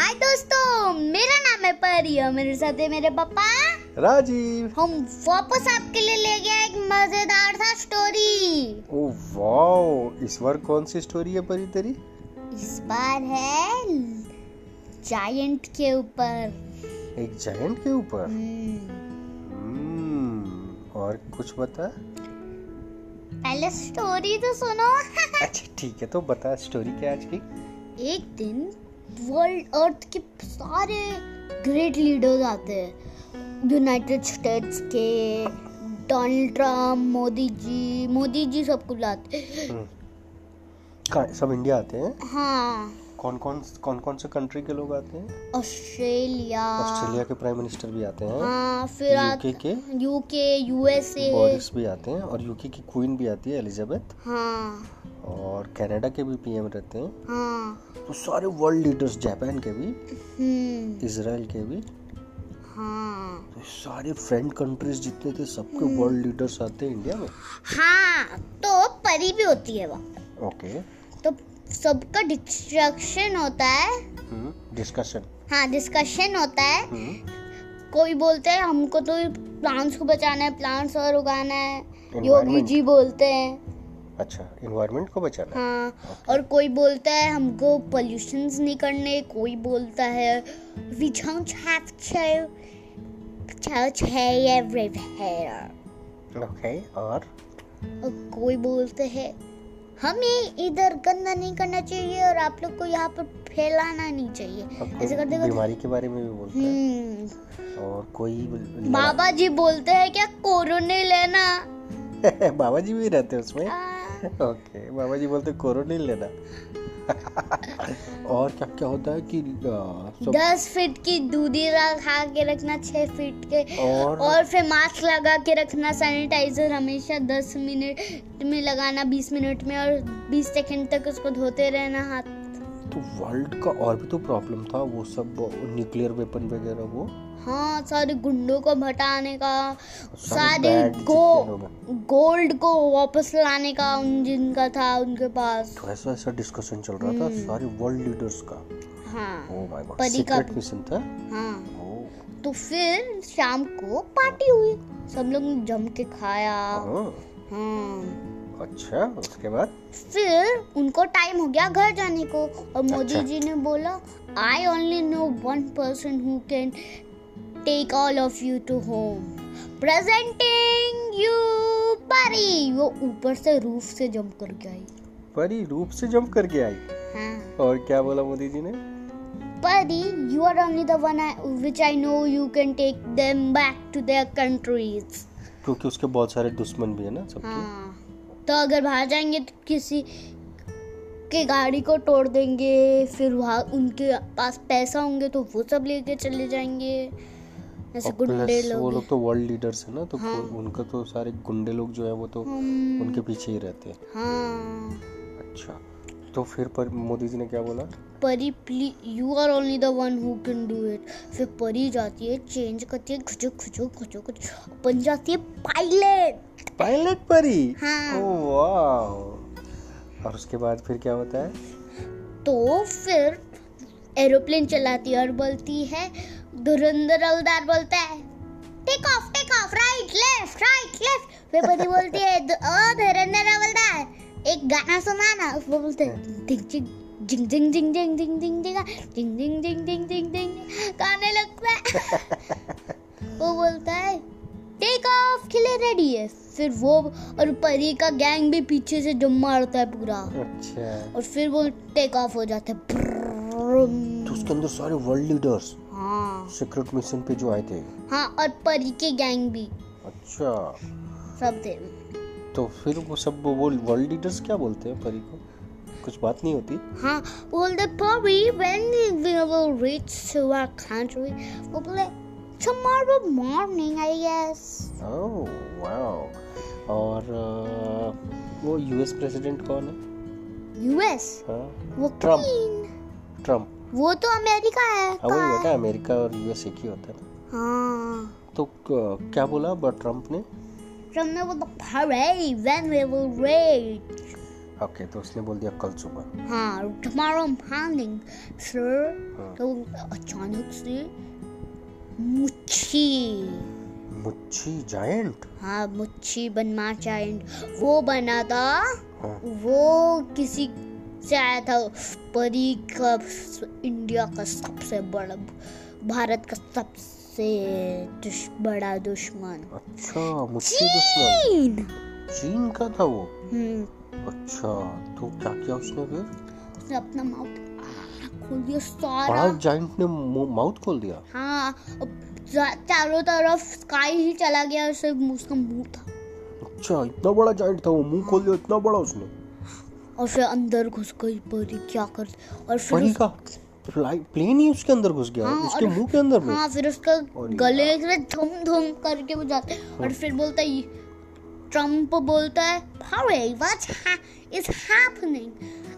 हाय दोस्तों मेरा नाम है परी और मेरे साथ है मेरे पापा। राजीव। हम वापस आपके लिए ले गया एक मज़ेदार सा स्टोरी ओ वाओ इस बार कौन सी स्टोरी है परी तेरी? इस बार है जायंट के ऊपर। एक जायंट के ऊपर? हम्म, हम्म, और कुछ बता? पहले स्टोरी तो सुनो। अच्छा ठीक है तो बता स्टोरी क्या आज की? एक दिन वर्ल्ड अर्थ के सारे ग्रेट लीडर्स आते हैं यूनाइटेड स्टेट्स के डोनाल्ड ट्रंप मोदी जी मोदी जी सब कुछ लाते हैं। हम्म। सब इंडिया आते हैं हाँ कौन कौन कौन कौन से कंट्री के लोग आते हैं? ऑस्ट्रेलिया। ऑस्ट्रेलिया के प्राइम मिनिस्टर भी आते हैं। हाँ फिर यूके के? यूके यूएसए बोरिस भी आते हैं और यूके की क्वीन भी आती है एलिजाबेथ हाँ। और कनाडा के भी पीएम रहते हैं। हाँ। तो सारे वर्ल्ड लीडर्स जापान के भी हम्म। इसराइल के भी। हाँ। तो सारे फ्रेंड कंट्रीज़ जितने थे सबके वर्ल्ड लीडर्स आते हैं इंडिया में। हाँ तो परी भी होती है वहाँ ओके तो सबका डिस्ट्रक्शन होता है। डिस्कशन हाँ डिस्कशन होता है। कोई बोलते हैं हमको तो प्लांट्स को बचाना है प्लांट्स और उगाना है। योगी जी बोलते हैं। अच्छा इन्वायरमेंट को बचाना है। हाँ और कोई बोलता है हमको पोल्यूशंस नहीं करने कोई बोलता है we don't have to touch everywhere okay और? और कोई बोलते हैं हमें इधर गंदा नहीं करना चाहिए और आप लोग को यहाँ पर फैलाना नहीं चाहिए। ऐसे करते बीमारी के बारे में भी बोलते है। हम्म। और कोई बाबा जी बोलते हैं क्या कोरोना लेना? बाबा जी भी रहते हैं उसमें? ओके बाबा जी बोलते कोरोना लेना। और क्या क्या होता है कि सब दस फीट की दूरी रखा के रखना छह फीट के। और और फिर मास्क लगा के रखना सैनिटाइजर हमेशा दस मिनट में लगाना बीस मिनट में और बीस सेकंड तक उसको धोते रहना हाथ। तो वर्ल्ड का और भी तो प्रॉब्लम था वो सब न्यूक्लियर वेपन वगैरह वो। हाँ सारे गुंडों को हटाने का सारे गो गोल्ड को वापस लाने का उन जिनका था उनके पास। तो ऐसा ऐसा डिस्कशन चल रहा था सारे वर्ल्ड लीडर्स का। हाँ का- सीक्रेट मिशन था? हाँ। ओ तो फिर शाम को पार्टी हुई। सब लोग जम के खाया। हाँ, हाँ। अच्छा उसके बाद? फिर उनको टाइम हो गया घर जाने को। और मोदी अच्छा। जी ने बोला I only know one person who can take all of you to home presenting you Pari वो ऊपर से रूफ से जंप करके आई। परी रूप से जंप करके आई? हाँ। और क्या बोला मोदी जी ने? Pari you are only the one which I know you can take them back to their countries क्योंकि उसके बहुत सारे दुश्मन भी है ना सबके। हाँ। तो अगर बाहर जाएँगे तो किसी के गाड़ी को तोड़ देंगे फिर वहाँ उनके पास पैसा होंगे तो वो सब लेके चले जाएँगे। ऐसे गुंडे प्लस वो लोग लोग तो वर्ल्ड लीडर्स है ना तो हाँ। उनका तो सारे गुंडे लोग जो है वो तो उनके पीछे ही रहते हैं। हाँ। अच्छा तो फिर पर मोदी जी ने क्या बोला? Pari please you are only the one who can do it फिर परी जाती है चेंज करती है खुचो खुचो खुचो खुचो बन जाती है पायलट पायलट परी? हाँ। ओ वाह और उसके बाद फिर क्या होता है? तो फिर एरोप्लेन चलाती है और बोलती है धुरंधर अवतार बोलता है take off take off right left right left फिर पति बोलती है ओ धुरंधर अवतार एक गाना सुना ना वो बोलते हैं टिंग टिंग जिंग जिंग जिंग जिंग जिंग जिंग जिंग जिंग जिंग जिंग जिंग जिंग जिंग गाने लगता है वो बोलता है टेक ऑफ़ के लिए रेडी है फिर वो और परी का गैंग भी पीछे से जम मारता है पूरा अच्छा और फिर वो टेक ऑफ़ हो जाते हैं। तो उसके अंदर सारे वर्ल्ड लीडर्स हाँ सीक्रेट मिशन पे जो आए थे? हाँ और परी के गैंग भी। अच्छा। सब थे। तो फिर वो सब वो वर्ल्ड लीडर्स क्या बोलते हैं परी को? कुछ बात नहीं होती? हाँ बोलते परी when we will reach to our country वो बोले tomorrow morning I guess. Oh wow और वो यूएस प्रेसिडेंट कौन है? US हाँ। वो ट्रंप। queen ट्रंप वो तो अमेरिका है हाँ वही बेटा अमेरिका और यूएस एक ही होता है। हाँ। तो क्या बोला ब- ट्रंप ने? ट्रंप ने बोला hurry when we will reach okay तो उसने बोल दिया कल सुबह। हाँ टुमारो मॉर्निंग हाँ। तो अचानक से मुच्छी। मुच्छी जायंट हाँ मुच्छी बनना चाइंड वो बना था हाँ। वो किसी से आया था परी का इंडिया का सबसे बड़ा भारत का सबसे दुश, बड़ा दुश्मन। अच्छा मुच्छी दुश्मन? चीन! का था वो? हम्म। अच्छा तो क्या किया उसने फिर? उसने अपना माउथ खोल दिया सारा। जायंट ने माउथ खोल दिया? हाँ चारों तरफ़ स्काई ही चला गया सिर्फ़ उसका मुँह था। अच्छा इतना बड़ा जायंट था वो? मुँह खोल दिया इतना बड़ा उसने? और फिर अंदर घुस गई परी क्या कर और फिर परी का फ़्लाइट प्लेन ही उसके अंदर घुस गया हाँ, उसके मुँह के अंदर में हाँ फिर उसका गले से धुम धुम करके वो जाते और फिर बोलता है ट्रंप बोलता है ha- is happening?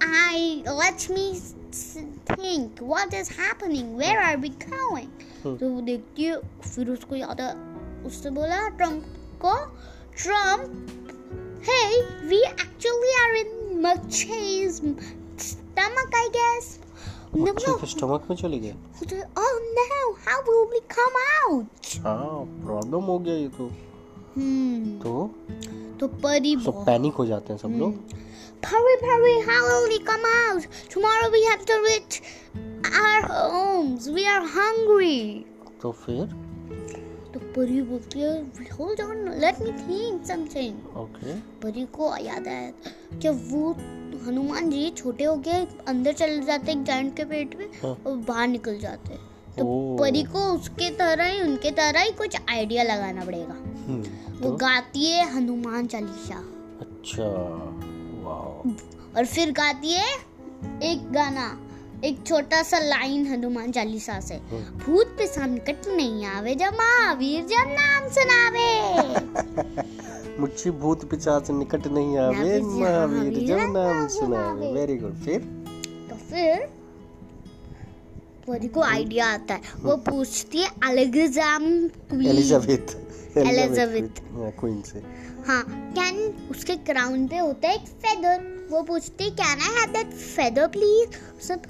I let me s- think. What is happening? Where are we हम्म। तो वो देखती है फिर उसको याद है उससे बोला ट्रंप को Trump hey we actually are in Machay's stomach I guess no मच्छी no के स्टमक में चली गई oh no how will we come out हाँ प्रॉब्लम हो गया ये तो hmm तो तो परी सब पैनिक हो जाते हैं सब लोग Hurry, hurry, how will we come out? Tomorrow we have to reach our homes. We are hungry. तो फिर तो परी बोलती है hold on, let me think something. Okay Pari को याद आया कि वो हनुमान जी छोटे हो के अंदर चले जाते एक जाइंट के पेट में हाँ। और बाहर निकल जाते। तो परी को उसके तरह ही उनके तरह ही कुछ आइडिया लगाना पड़ेगा। हम्म, वो तो? गाती है हनुमान चालीसा। अच्छा वाओ। और फिर गाती है एक गाना। एक छोटा सा लाइन हनुमान चालीसा से हम्म। भूत पे संकट नहीं आवे जब महावीर जब नाम सुनावे। मुच्छी भूत पिचाच निकट नहीं आवे महावीर जब नाम सुनावे। वेरी गुड फिर? तो फिर परी को आइडिया आता है। वो पूछती है अलगजाम क्वीन एलिजाबेथ एलिजाबेथ। क्वीन से। हाँ कैन उसके क्राउन पे होता है एक फेदर वो पूछती है can I have that feather please सब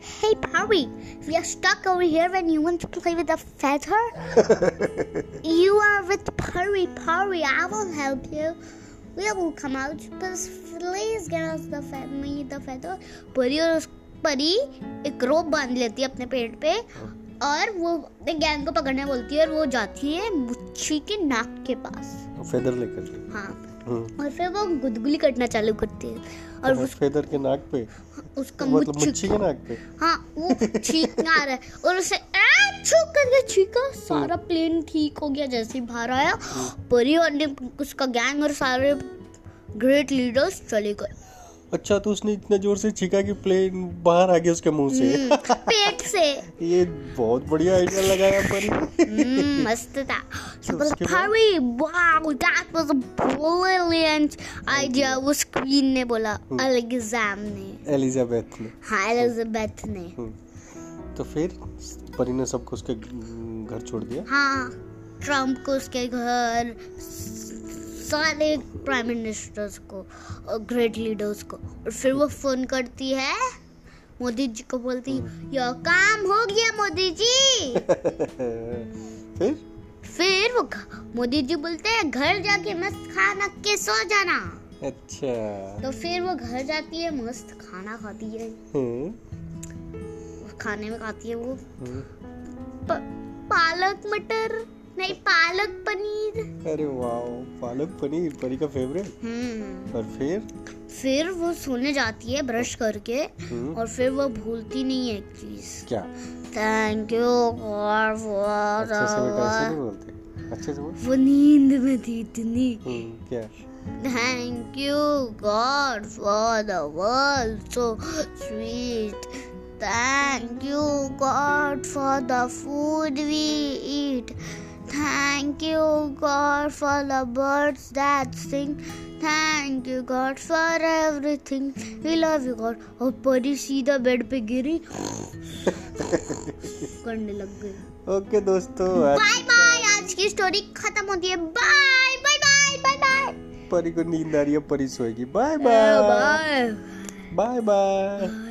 Hey Parry, we are stuck over here and you want to play with a feather? you are with Parry, Parry, I will help you. We will come out, but please get us the fe- me the feather. परी और परी एक रोप बाँध लेती है अपने पेट पे और वो एक गैंग को पकड़ने बोलती है और वो जाती है मुच्छी के नाक के पास फेदर लेकर हाँ हम्म, और फिर वो गुदगुली करना चालू करती है। और तो उस, फेदर के नाक पे? उसका मतलब मुच्छी के नाक पे? हाँ वो छींकना आ रहा है। और उसे आ, छू करके छींका। सारा प्लेन ठीक हो गया जैसे ही बाहर आया। परी और उसका गैंग और सारे ग्रेट लीडर्स चले गए। अच्छा तो उसने इतना ज़ोर से छीका कि प्लेन बाहर आ गया उसके मुँह से। हम्म, पेट से। ये बहुत बढ़िया आइडिया लगाया परी हम्म, मस्त था? Harry, wow, that was a brilliant idea. उस क्वीन ने बोला हम्म। अलगजाम ने। एलिजाबेथ ने। हाँ एलिजाबेथ ने। हम्म, तो फिर परी ने सबको उसके घर छोड़ दिया? हाँ ट्रंप को उसके घर सारे प्राइम मिनिस्टर्स को और ग्रेट लीडर्स को। और फिर वो फ़ोन करती है मोदी जी को बोलती यो काम हो गया मोदी जी! फिर? फिर वो मोदी जी बोलते हैं घर जाके मस्त खाना के सो जाना। अच्छा। तो फिर वो घर जाती है मस्त खाना खाती है। हम्म, खाने में खाती है वो। हम्म, प- पालक मटर नहीं पालक पनीर अरे वाह पालक पनीर परी का फेवरेट हम्म। और फिर? फिर वो सोने जाती है ब्रश करके हम्म, और फिर वो भूलती नहीं है एक चीज़। क्या? थैंक यू गॉड फॉर अच्छे से बेटा ऐसे नहीं बोलते। अच्छे से बोल। वो नींद में थी इतनी। हम्म, क्या? Thank you God for the world so sweet thank you God for the food we eat thank you God for the birds that sing thank you God for everything we love you God और परी सीधा bed पे गिरी। करने लग गई। Okay दोस्तों आज bye bye आज की स्टोरी खत्म होती है। Bye bye bye bye bye परी को नींद आ रही है परी सोएगी। Bye bye bye bye